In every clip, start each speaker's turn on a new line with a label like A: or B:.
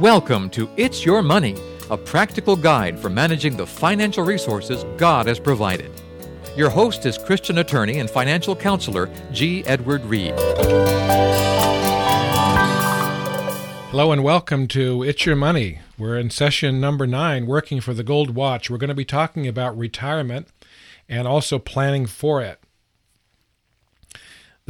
A: Welcome to It's Your Money, a practical guide for managing the financial resources God has provided. Your host is Christian attorney and financial counselor G. Edward Reid.
B: Hello and welcome to It's Your Money. We're in session number nine, working for the gold watch. We're going to be talking about retirement and also planning for it.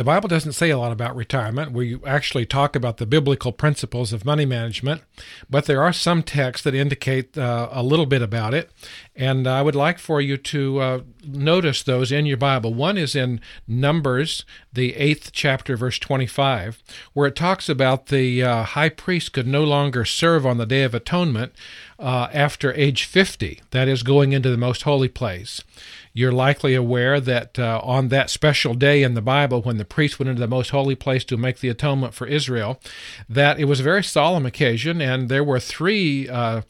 B: The Bible doesn't say a lot about retirement. We actually talk about the biblical principles of money management, but there are some texts that indicate uh, a little bit about it. And I would like for you to uh, notice those in your Bible. One is in Numbers, the eighth chapter, verse 25, where it talks about the uh, high priest could no longer serve on the Day of Atonement uh, after age 50, that is, going into the most holy place. You're likely aware that uh, on that special day in the Bible, when the priest went into the most holy place to make the atonement for Israel, that it was a very solemn occasion, and there were three uh,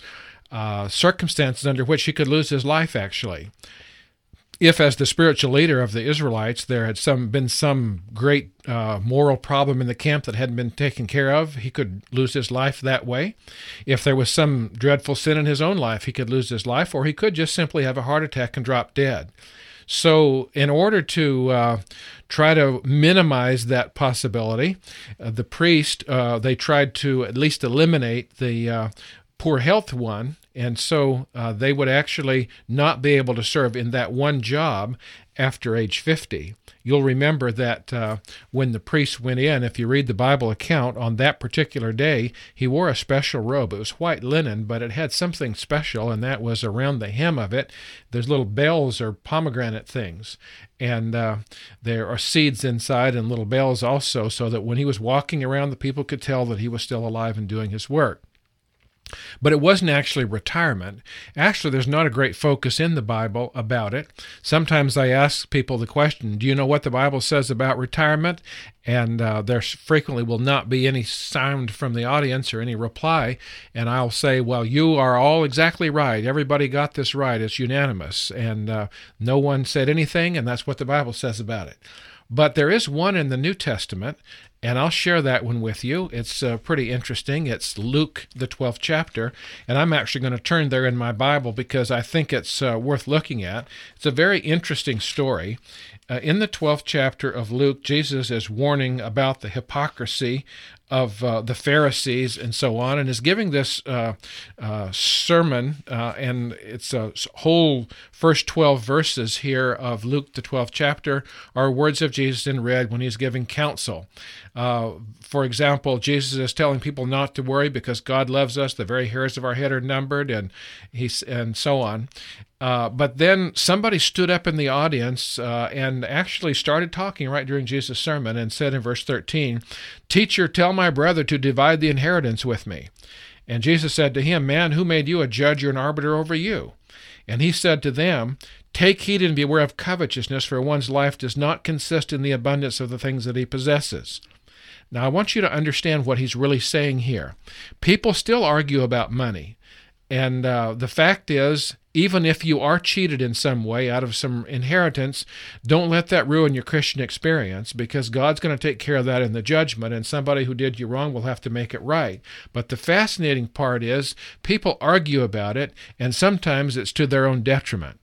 B: uh, circumstances under which he could lose his life, actually if, as the spiritual leader of the Israelites, there had some been some great uh, moral problem in the camp that hadn't been taken care of, he could lose his life that way. If there was some dreadful sin in his own life, he could lose his life, or he could just simply have a heart attack and drop dead. So, in order to uh, try to minimize that possibility, uh, the priest uh, they tried to at least eliminate the uh, poor health one and so uh, they would actually not be able to serve in that one job after age 50. You'll remember that uh, when the priest went in, if you read the Bible account, on that particular day, he wore a special robe. It was white linen, but it had something special, and that was around the hem of it. There's little bells or pomegranate things, and uh, there are seeds inside and little bells also, so that when he was walking around, the people could tell that he was still alive and doing his work. But it wasn't actually retirement. Actually, there's not a great focus in the Bible about it. Sometimes I ask people the question, Do you know what the Bible says about retirement? And uh, there frequently will not be any sound from the audience or any reply. And I'll say, Well, you are all exactly right. Everybody got this right. It's unanimous. And uh, no one said anything, and that's what the Bible says about it. But there is one in the New Testament, and I'll share that one with you. It's uh, pretty interesting. It's Luke, the 12th chapter, and I'm actually going to turn there in my Bible because I think it's uh, worth looking at. It's a very interesting story. Uh, in the 12th chapter of Luke, Jesus is warning about the hypocrisy of uh, the Pharisees and so on, and is giving this uh, uh, sermon, and it's a whole first 12 verses here of Luke, the 12th chapter, are words of Jesus in red when he's giving counsel. Uh, for example, Jesus is telling people not to worry because God loves us, the very hairs of our head are numbered, and, he's, and so on. Uh, but then somebody stood up in the audience uh, and actually started talking right during Jesus' sermon and said in verse 13, Teacher, tell my brother to divide the inheritance with me. And Jesus said to him, Man, who made you a judge or an arbiter over you? And he said to them, Take heed and beware of covetousness, for one's life does not consist in the abundance of the things that he possesses. Now, I want you to understand what he's really saying here. People still argue about money. And uh, the fact is, even if you are cheated in some way out of some inheritance, don't let that ruin your Christian experience because God's going to take care of that in the judgment, and somebody who did you wrong will have to make it right. But the fascinating part is people argue about it, and sometimes it's to their own detriment.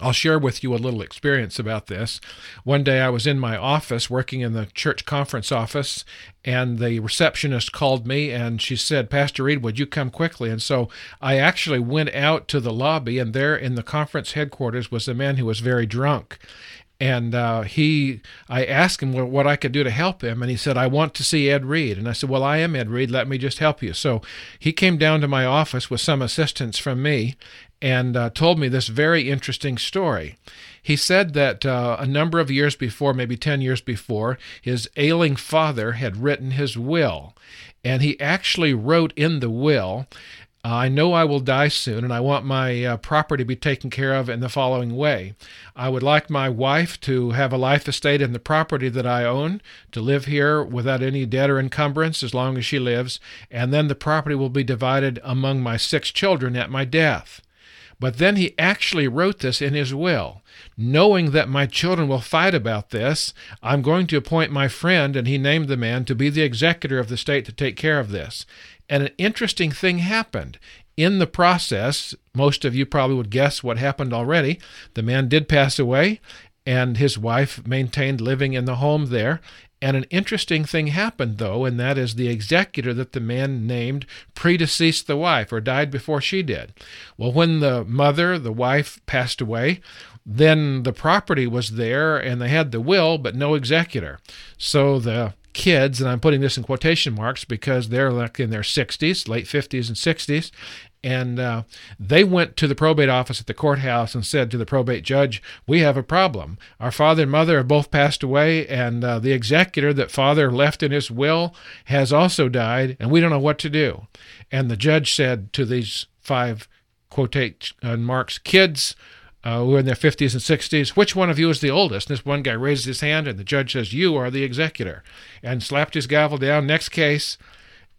B: I'll share with you a little experience about this. One day I was in my office working in the church conference office, and the receptionist called me and she said, Pastor Reid, would you come quickly? And so I actually went out to the lobby, and there in the conference headquarters was a man who was very drunk and uh, he i asked him what i could do to help him and he said i want to see ed reid and i said well i am ed reid let me just help you so he came down to my office with some assistance from me and uh, told me this very interesting story. He said that uh, a number of years before, maybe 10 years before, his ailing father had written his will. And he actually wrote in the will, I know I will die soon, and I want my uh, property to be taken care of in the following way. I would like my wife to have a life estate in the property that I own, to live here without any debt or encumbrance as long as she lives, and then the property will be divided among my six children at my death. But then he actually wrote this in his will. Knowing that my children will fight about this, I'm going to appoint my friend, and he named the man to be the executor of the state to take care of this. And an interesting thing happened. In the process, most of you probably would guess what happened already. The man did pass away, and his wife maintained living in the home there. And an interesting thing happened, though, and that is the executor that the man named predeceased the wife or died before she did. Well, when the mother, the wife, passed away, then the property was there and they had the will, but no executor. So the kids, and I'm putting this in quotation marks because they're like in their 60s, late 50s and 60s, and uh, they went to the probate office at the courthouse and said to the probate judge, We have a problem. Our father and mother have both passed away, and uh, the executor that father left in his will has also died, and we don't know what to do. And the judge said to these five quotate uh, marks kids, uh, who are in their 50s and 60s, which one of you is the oldest? And this one guy raises his hand, and the judge says, You are the executor, and slapped his gavel down. Next case,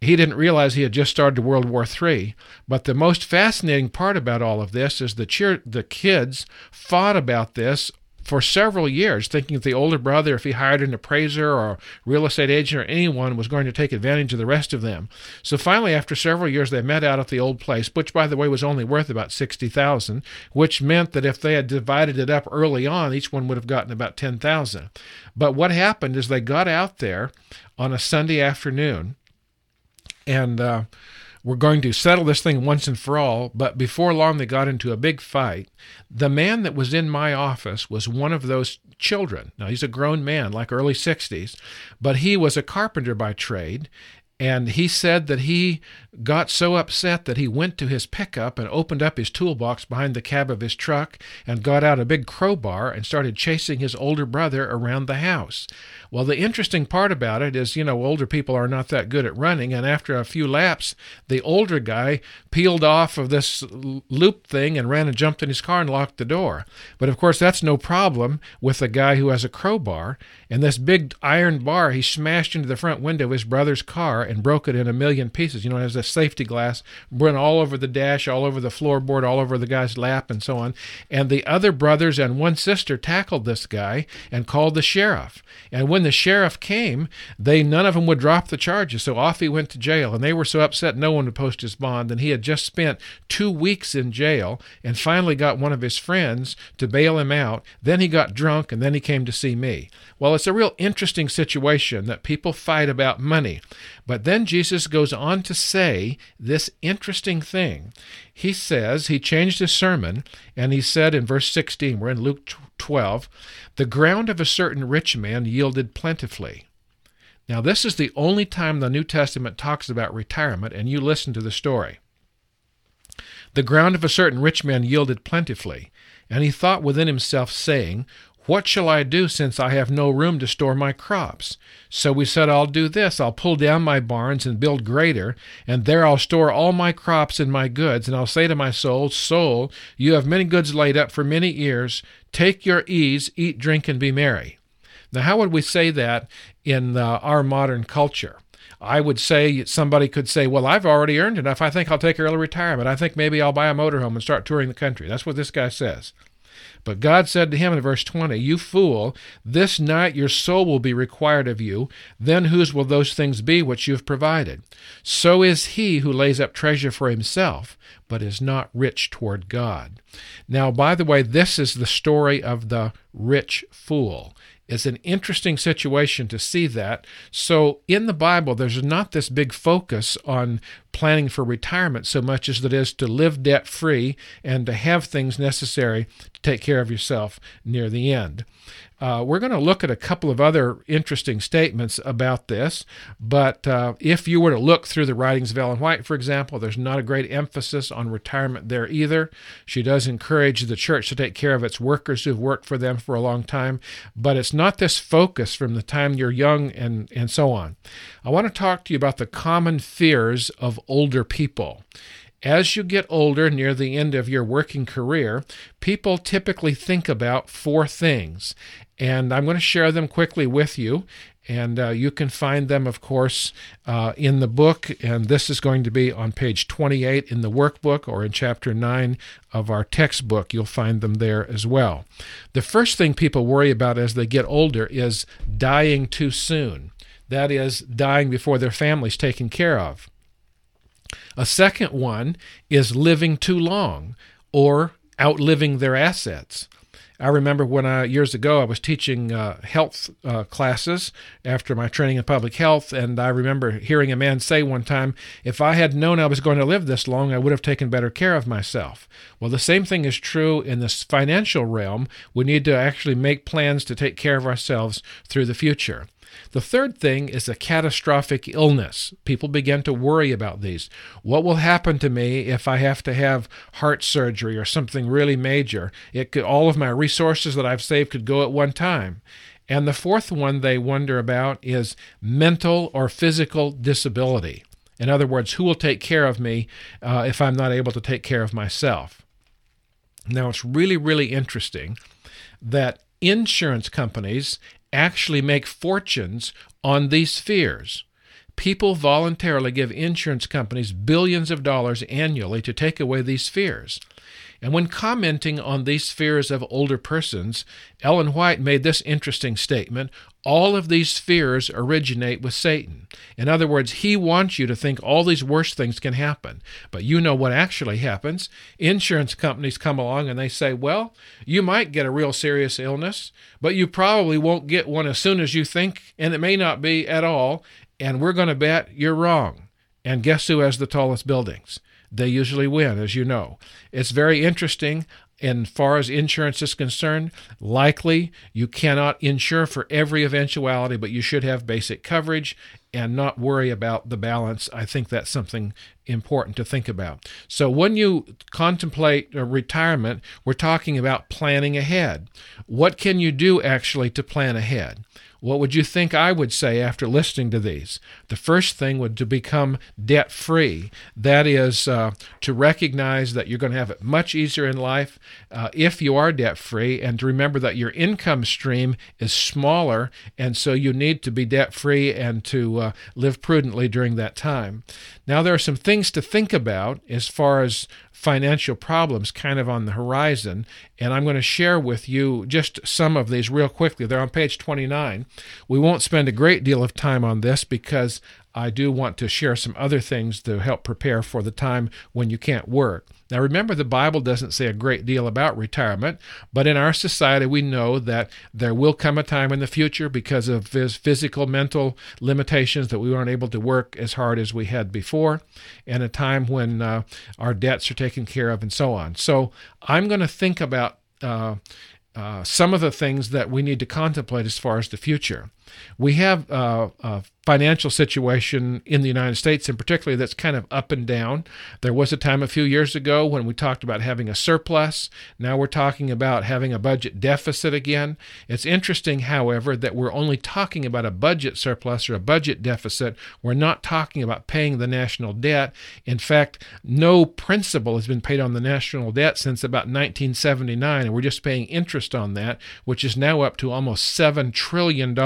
B: he didn't realize he had just started World War III. But the most fascinating part about all of this is the cheer, the kids fought about this for several years, thinking that the older brother, if he hired an appraiser or real estate agent or anyone, was going to take advantage of the rest of them. So finally, after several years, they met out at the old place, which, by the way, was only worth about sixty thousand, which meant that if they had divided it up early on, each one would have gotten about ten thousand. But what happened is they got out there on a Sunday afternoon and uh, we're going to settle this thing once and for all. But before long, they got into a big fight. The man that was in my office was one of those children. Now, he's a grown man, like early 60s, but he was a carpenter by trade, and he said that he got so upset that he went to his pickup and opened up his toolbox behind the cab of his truck and got out a big crowbar and started chasing his older brother around the house. Well, the interesting part about it is, you know, older people are not that good at running, and after a few laps, the older guy peeled off of this loop thing and ran and jumped in his car and locked the door. But of course, that's no problem with a guy who has a crowbar, and this big iron bar he smashed into the front window of his brother's car and broke it in a million pieces. You know, it has a safety glass, went all over the dash, all over the floorboard, all over the guy's lap, and so on. And the other brothers and one sister tackled this guy and called the sheriff. And when the sheriff came, they none of them would drop the charges, so off he went to jail. And they were so upset no one would post his bond. And he had just spent two weeks in jail and finally got one of his friends to bail him out. Then he got drunk and then he came to see me. Well, it's a real interesting situation that people fight about money. But then Jesus goes on to say this interesting thing. He says, he changed his sermon, and he said in verse 16, we're in Luke 12, the ground of a certain rich man yielded plentifully. Now, this is the only time the New Testament talks about retirement, and you listen to the story. The ground of a certain rich man yielded plentifully, and he thought within himself, saying, what shall I do since I have no room to store my crops? So we said, I'll do this. I'll pull down my barns and build greater, and there I'll store all my crops and my goods. And I'll say to my soul, Soul, you have many goods laid up for many years. Take your ease, eat, drink, and be merry. Now, how would we say that in uh, our modern culture? I would say somebody could say, Well, I've already earned enough. I think I'll take early retirement. I think maybe I'll buy a motorhome and start touring the country. That's what this guy says. But God said to him in verse 20, You fool, this night your soul will be required of you. Then whose will those things be which you have provided? So is he who lays up treasure for himself, but is not rich toward God. Now, by the way, this is the story of the rich fool. It's an interesting situation to see that. So, in the Bible, there's not this big focus on planning for retirement so much as it is to live debt free and to have things necessary to take care of yourself near the end. Uh, we're going to look at a couple of other interesting statements about this, but uh, if you were to look through the writings of Ellen White, for example, there's not a great emphasis on retirement there either. She does encourage the church to take care of its workers who've worked for them for a long time, but it's not this focus from the time you're young and, and so on. I want to talk to you about the common fears of older people. As you get older, near the end of your working career, people typically think about four things. And I'm going to share them quickly with you. And uh, you can find them, of course, uh, in the book. And this is going to be on page 28 in the workbook or in chapter 9 of our textbook. You'll find them there as well. The first thing people worry about as they get older is dying too soon. That is, dying before their family's taken care of. A second one is living too long or outliving their assets. I remember when I years ago I was teaching uh, health uh, classes after my training in public health, and I remember hearing a man say one time, "If I had known I was going to live this long, I would have taken better care of myself." Well, the same thing is true in this financial realm. We need to actually make plans to take care of ourselves through the future. The third thing is a catastrophic illness. People begin to worry about these. What will happen to me if I have to have heart surgery or something really major? It could all of my resources that I've saved could go at one time. And the fourth one they wonder about is mental or physical disability. In other words, who will take care of me uh, if I'm not able to take care of myself? Now, it's really, really interesting that insurance companies actually make fortunes on these fears. People voluntarily give insurance companies billions of dollars annually to take away these fears. And when commenting on these fears of older persons, Ellen White made this interesting statement all of these fears originate with Satan. In other words, he wants you to think all these worst things can happen. But you know what actually happens. Insurance companies come along and they say, well, you might get a real serious illness, but you probably won't get one as soon as you think, and it may not be at all. And we're going to bet you're wrong. And guess who has the tallest buildings? They usually win, as you know. It's very interesting and far as insurance is concerned, likely you cannot insure for every eventuality, but you should have basic coverage and not worry about the balance. I think that's something important to think about. So, when you contemplate uh, retirement, we're talking about planning ahead. What can you do actually to plan ahead? What would you think I would say after listening to these? The first thing would to become debt free. That is uh, to recognize that you're going to have it much easier in life uh, if you are debt free, and to remember that your income stream is smaller, and so you need to be debt free and to uh, live prudently during that time. Now, there are some things to think about as far as financial problems kind of on the horizon, and I'm going to share with you just some of these real quickly. They're on page 29. We won't spend a great deal of time on this because I do want to share some other things to help prepare for the time when you can't work. Now, remember, the Bible doesn't say a great deal about retirement, but in our society, we know that there will come a time in the future because of physical, mental limitations that we aren't able to work as hard as we had before, and a time when uh, our debts are taken care of, and so on. So, I'm going to think about uh, uh, some of the things that we need to contemplate as far as the future. We have uh, financial situation in the United States, in particular, that's kind of up and down. There was a time a few years ago when we talked about having a surplus. Now we're talking about having a budget deficit again. It's interesting, however, that we're only talking about a budget surplus or a budget deficit. We're not talking about paying the national debt. In fact, no principal has been paid on the national debt since about 1979, and we're just paying interest on that, which is now up to almost $7 trillion.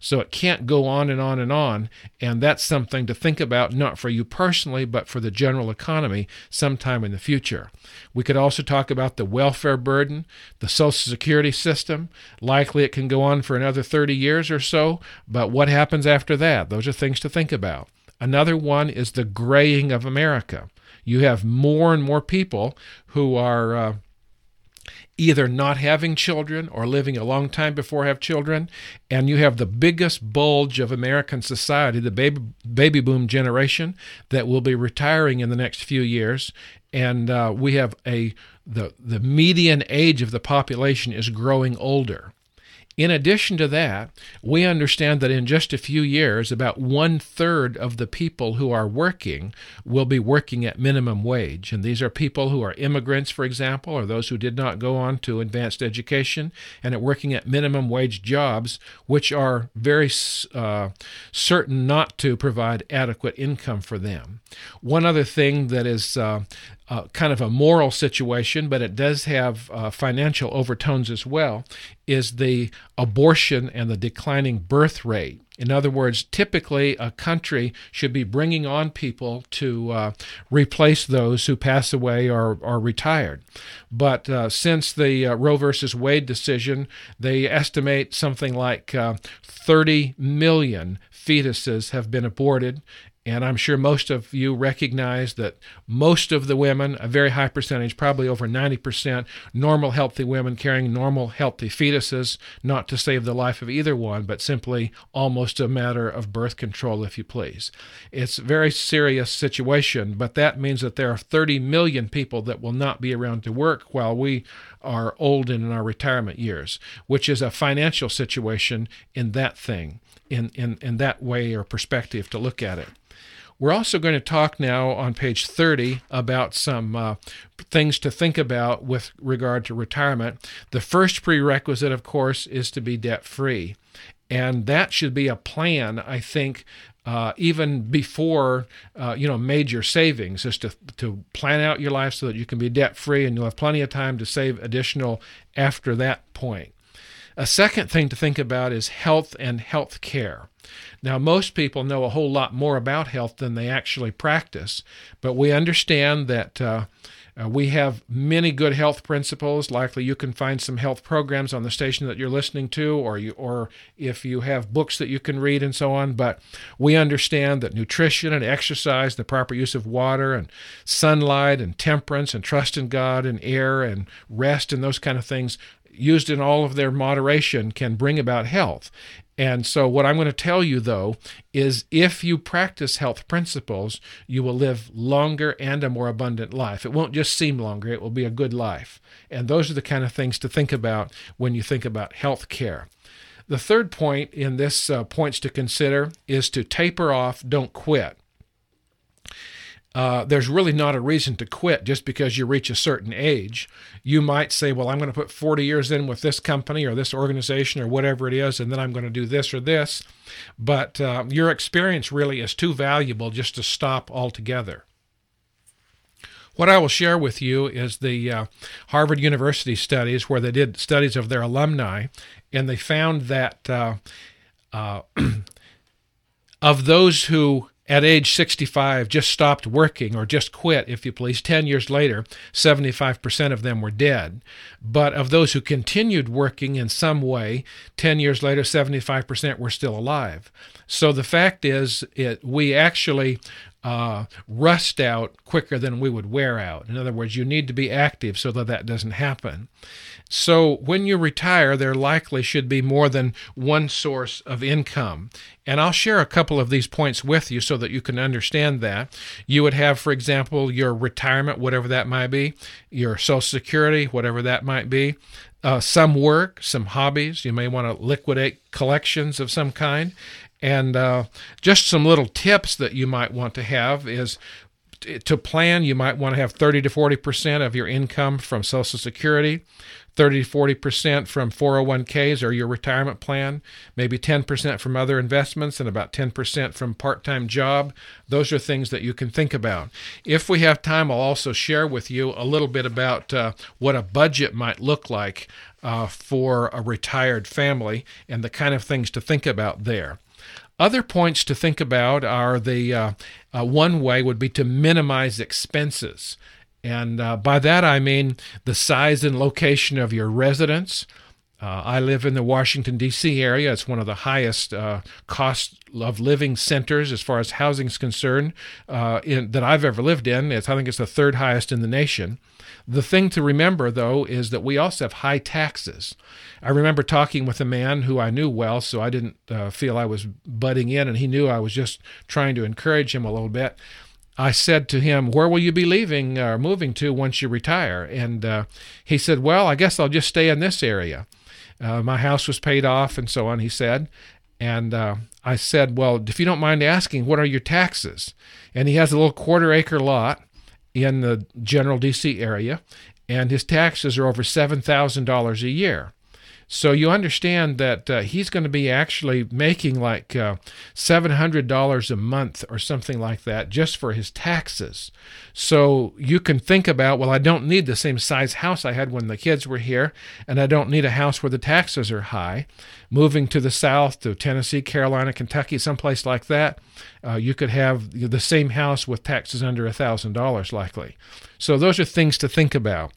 B: So it can't go on and on and on. And that's something to think about, not for you personally, but for the general economy sometime in the future. We could also talk about the welfare burden, the Social Security system. Likely it can go on for another 30 years or so, but what happens after that? Those are things to think about. Another one is the graying of America. You have more and more people who are. Uh, either not having children or living a long time before have children and you have the biggest bulge of American society the baby baby boom generation that will be retiring in the next few years. And uh, we have a the the median age of the population is growing older in addition to that, we understand that in just a few years, about one third of the people who are working will be working at minimum wage. And these are people who are immigrants, for example, or those who did not go on to advanced education and are working at minimum wage jobs, which are very uh, certain not to provide adequate income for them. One other thing that is uh, uh, kind of a moral situation, but it does have uh, financial overtones as well, is the abortion and the declining birth rate. In other words, typically a country should be bringing on people to uh, replace those who pass away or are retired. But uh, since the uh, Roe versus Wade decision, they estimate something like uh, 30 million fetuses have been aborted, and I'm sure most of you recognize that most of the women, a very high percentage, probably over 90%, normal healthy women carrying normal healthy fetuses, not to save the life of either one, but simply almost a matter of birth control, if you please. It's a very serious situation, but that means that there are 30 million people that will not be around to work while we are old and in our retirement years, which is a financial situation in that thing, in, in, in that way or perspective to look at it. We're also going to talk now on page 30 about some uh, things to think about with regard to retirement. The first prerequisite, of course, is to be debt free. And that should be a plan, I think, uh, even before uh, you know major savings, is to to plan out your life so that you can be debt free and you'll have plenty of time to save additional after that point. A second thing to think about is health and health care. Now, most people know a whole lot more about health than they actually practice, but we understand that uh, uh, we have many good health principles. Likely, you can find some health programs on the station that you're listening to, or you, or if you have books that you can read and so on. But we understand that nutrition and exercise, the proper use of water and sunlight and temperance and trust in God and air and rest and those kind of things used in all of their moderation can bring about health. And so, what I'm going to tell you though is if you practice health principles, you will live longer and a more abundant life. It won't just seem longer, it will be a good life. And those are the kind of things to think about when you think about health care. The third point in this uh, points to consider is to taper off, don't quit uh, there's really not a reason to quit just because you reach a certain age. You might say, Well, I'm going to put 40 years in with this company or this organization or whatever it is, and then I'm going to do this or this. But uh, your experience really is too valuable just to stop altogether. What I will share with you is the uh, Harvard University studies, where they did studies of their alumni, and they found that uh, uh, of those who at age 65 just stopped working or just quit, if you please. 10 years later, 75% of them were dead. But of those who continued working in some way, 10 years later, 75% were still alive. So the fact is, it, we actually uh, rust out quicker than we would wear out. In other words, you need to be active so that that doesn't happen. So when you retire, there likely should be more than one source of income. And I'll share a couple of these points with you so that you can understand that. You would have, for example, your retirement, whatever that might be, your Social Security, whatever that might be, uh, some work, some hobbies. You may want to liquidate collections of some kind. And uh, just some little tips that you might want to have is to plan, you might want to have 30 to 40% of your income from Social Security, 30 to 40% from 401ks or your retirement plan, maybe 10% from other investments, and about 10% from part time job. Those are things that you can think about. If we have time, I'll also share with you a little bit about uh, what a budget might look like uh, for a retired family and the kind of things to think about there. Other points to think about are the uh, uh, one way would be to minimize expenses. And uh, by that I mean the size and location of your residence. Uh, I live in the Washington, D.C. area. It's one of the highest uh, cost of living centers as far as housing is concerned uh, in, that I've ever lived in. It's, I think it's the third highest in the nation. The thing to remember, though, is that we also have high taxes. I remember talking with a man who I knew well, so I didn't uh, feel I was butting in, and he knew I was just trying to encourage him a little bit. I said to him, Where will you be leaving or uh, moving to once you retire? And uh, he said, Well, I guess I'll just stay in this area. Uh, my house was paid off and so on, he said. And uh, I said, Well, if you don't mind asking, what are your taxes? And he has a little quarter acre lot in the general DC area, and his taxes are over $7,000 a year. So you understand that uh, he's going to be actually making like uh, $700 a month or something like that just for his taxes. So you can think about, well, I don't need the same size house I had when the kids were here, and I don't need a house where the taxes are high. Moving to the south, to Tennessee, Carolina, Kentucky, someplace like that, uh, you could have the same house with taxes under $1,000 likely. So those are things to think about.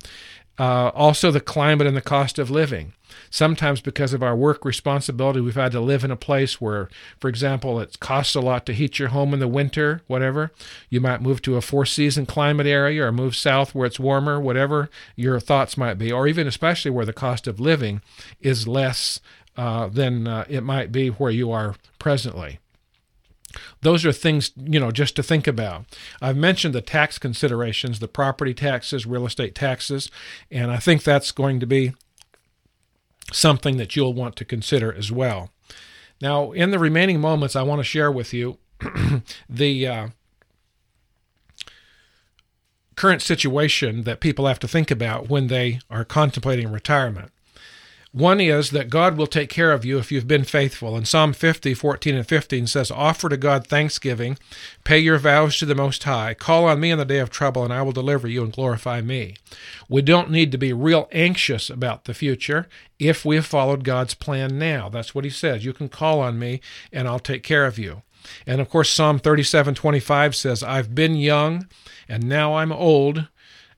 B: Uh, also, the climate and the cost of living. Sometimes, because of our work responsibility, we've had to live in a place where, for example, it costs a lot to heat your home in the winter, whatever. You might move to a four season climate area or move south where it's warmer, whatever your thoughts might be, or even especially where the cost of living is less uh, than uh, it might be where you are presently. Those are things, you know, just to think about. I've mentioned the tax considerations, the property taxes, real estate taxes, and I think that's going to be something that you'll want to consider as well. Now, in the remaining moments, I want to share with you the uh, current situation that people have to think about when they are contemplating retirement. One is that God will take care of you if you've been faithful. And Psalm 50, 14 and 15 says, Offer to God thanksgiving, pay your vows to the Most High, call on me in the day of trouble, and I will deliver you and glorify me. We don't need to be real anxious about the future if we have followed God's plan now. That's what he says. You can call on me, and I'll take care of you. And of course, Psalm 37, 25 says, I've been young, and now I'm old,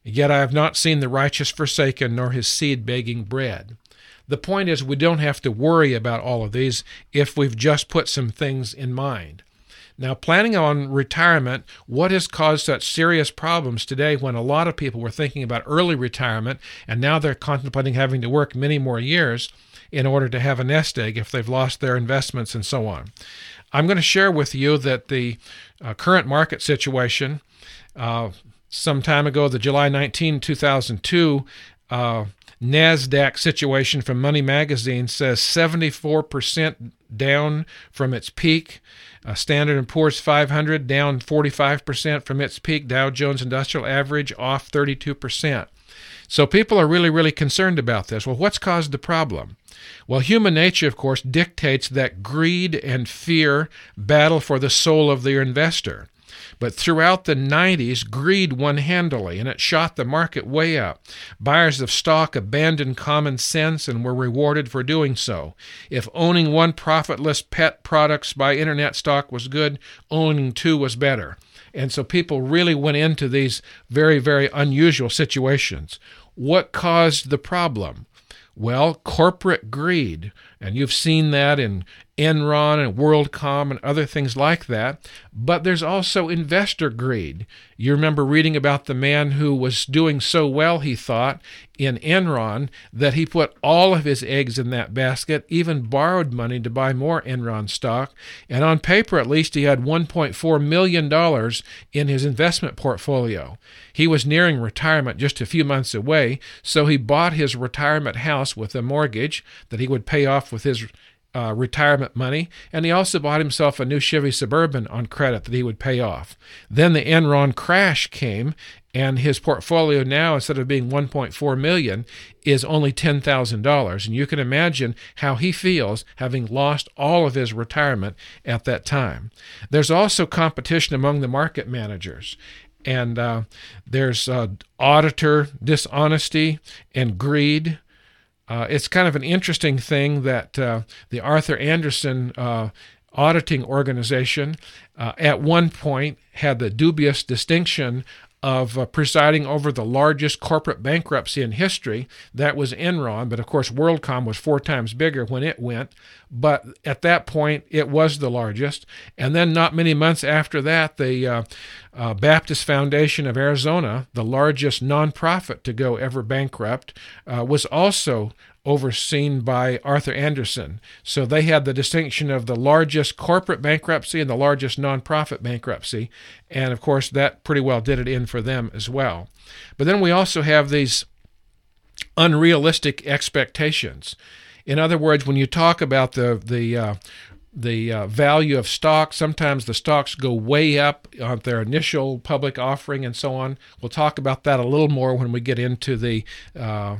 B: yet I have not seen the righteous forsaken, nor his seed begging bread. The point is, we don't have to worry about all of these if we've just put some things in mind. Now, planning on retirement, what has caused such serious problems today when a lot of people were thinking about early retirement and now they're contemplating having to work many more years in order to have a nest egg if they've lost their investments and so on? I'm going to share with you that the uh, current market situation, uh, some time ago, the July 19, 2002 uh, NASDAQ situation from Money Magazine says 74% down from its peak. Uh, Standard & Poor's 500 down 45% from its peak. Dow Jones Industrial Average off 32%. So people are really, really concerned about this. Well, what's caused the problem? Well, human nature, of course, dictates that greed and fear battle for the soul of the investor. But throughout the 90s, greed won handily and it shot the market way up. Buyers of stock abandoned common sense and were rewarded for doing so. If owning one profitless pet products by internet stock was good, owning two was better. And so people really went into these very, very unusual situations. What caused the problem? Well, corporate greed. And you've seen that in Enron and WorldCom and other things like that. But there's also investor greed. You remember reading about the man who was doing so well, he thought, in Enron that he put all of his eggs in that basket, even borrowed money to buy more Enron stock. And on paper, at least, he had $1.4 million in his investment portfolio. He was nearing retirement just a few months away, so he bought his retirement house with a mortgage that he would pay off with his uh, retirement money, and he also bought himself a new Chevy Suburban on credit that he would pay off. Then the Enron crash came, and his portfolio now, instead of being 1.4 million, is only ten thousand dollars. And you can imagine how he feels having lost all of his retirement at that time. There's also competition among the market managers. And uh, there's uh, auditor dishonesty and greed uh, it's kind of an interesting thing that uh, the Arthur Andersen uh, auditing organization uh, at one point had the dubious distinction of uh, presiding over the largest corporate bankruptcy in history. That was Enron, but of course, WorldCom was four times bigger when it went. But at that point, it was the largest. And then, not many months after that, the uh, uh, Baptist Foundation of Arizona, the largest nonprofit to go ever bankrupt, uh, was also overseen by Arthur Andersen. So they had the distinction of the largest corporate bankruptcy and the largest nonprofit bankruptcy. And of course, that pretty well did it in for them as well. But then we also have these unrealistic expectations. In other words, when you talk about the, the uh, the uh, value of stocks. Sometimes the stocks go way up on their initial public offering and so on. We'll talk about that a little more when we get into the uh,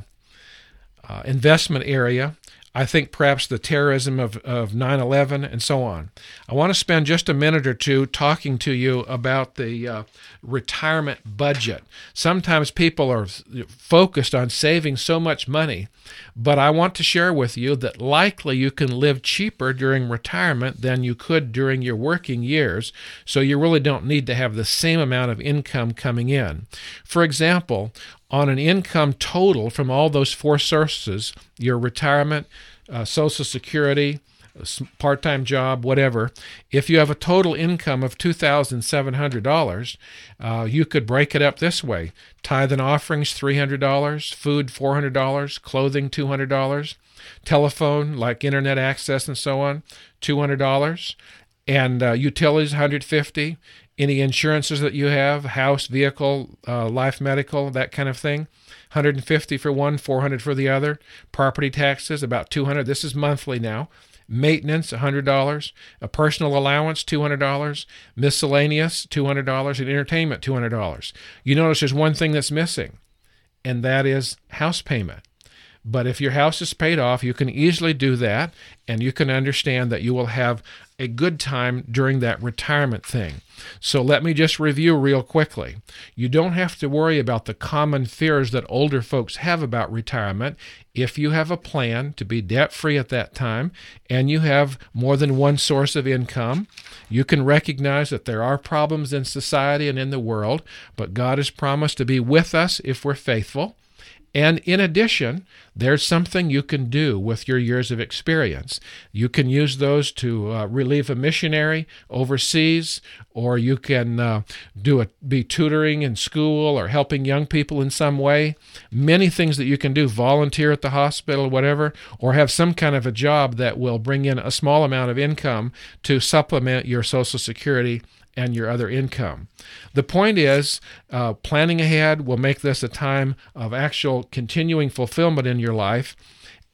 B: uh, investment area. I think perhaps the terrorism of, of 9 11 and so on. I want to spend just a minute or two talking to you about the uh, retirement budget. Sometimes people are focused on saving so much money, but I want to share with you that likely you can live cheaper during retirement than you could during your working years, so you really don't need to have the same amount of income coming in. For example, on an income total from all those four sources your retirement, uh, Social Security, part time job, whatever. If you have a total income of $2,700, uh, you could break it up this way. Tithe and offerings $300, food $400, clothing $200, telephone, like internet access and so on, $200, and uh, utilities 150 any insurances that you have house vehicle uh, life medical that kind of thing. 150 for one 400 for the other. Property taxes about 200 this is monthly now. Maintenance $100 a personal allowance $200 miscellaneous $200 and entertainment $200 you notice there's one thing that's missing and that is house payment but if your house is paid off, you can easily do that, and you can understand that you will have a good time during that retirement thing. So let me just review real quickly. You don't have to worry about the common fears that older folks have about retirement if you have a plan to be debt free at that time and you have more than one source of income. You can recognize that there are problems in society and in the world, but God has promised to be with us if we're faithful. And in addition, there's something you can do with your years of experience. You can use those to uh, relieve a missionary overseas, or you can uh, do a, be tutoring in school or helping young people in some way. Many things that you can do, volunteer at the hospital, whatever, or have some kind of a job that will bring in a small amount of income to supplement your Social Security and your other income. The point is, uh, planning ahead will make this a time of actual continuing fulfillment in your life.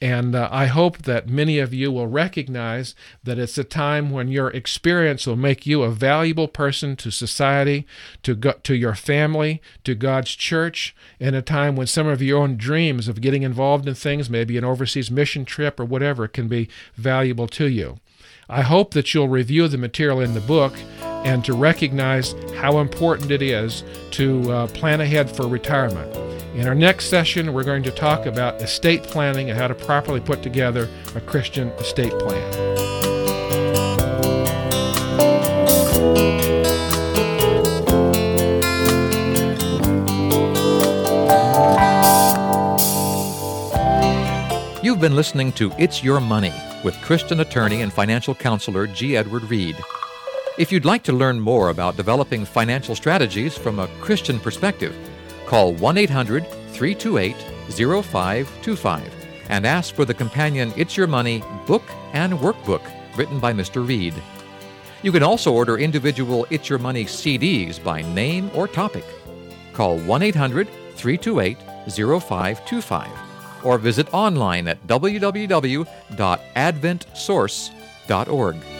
B: And uh, I hope that many of you will recognize that it's a time when your experience will make you a valuable person to society, to, go- to your family, to God's church, in a time when some of your own dreams of getting involved in things, maybe an overseas mission trip or whatever, can be valuable to you. I hope that you'll review the material in the book and to recognize how important it is to uh, plan ahead for retirement. In our next session, we're going to talk about estate planning and how to properly put together a Christian estate plan.
A: You've been listening to It's Your Money with Christian attorney and financial counselor G. Edward Reid. If you'd like to learn more about developing financial strategies from a Christian perspective, call 1 800 328 0525 and ask for the companion It's Your Money book and workbook written by Mr. Reid. You can also order individual It's Your Money CDs by name or topic. Call 1 800 328 0525 or visit online at www.adventsource.org.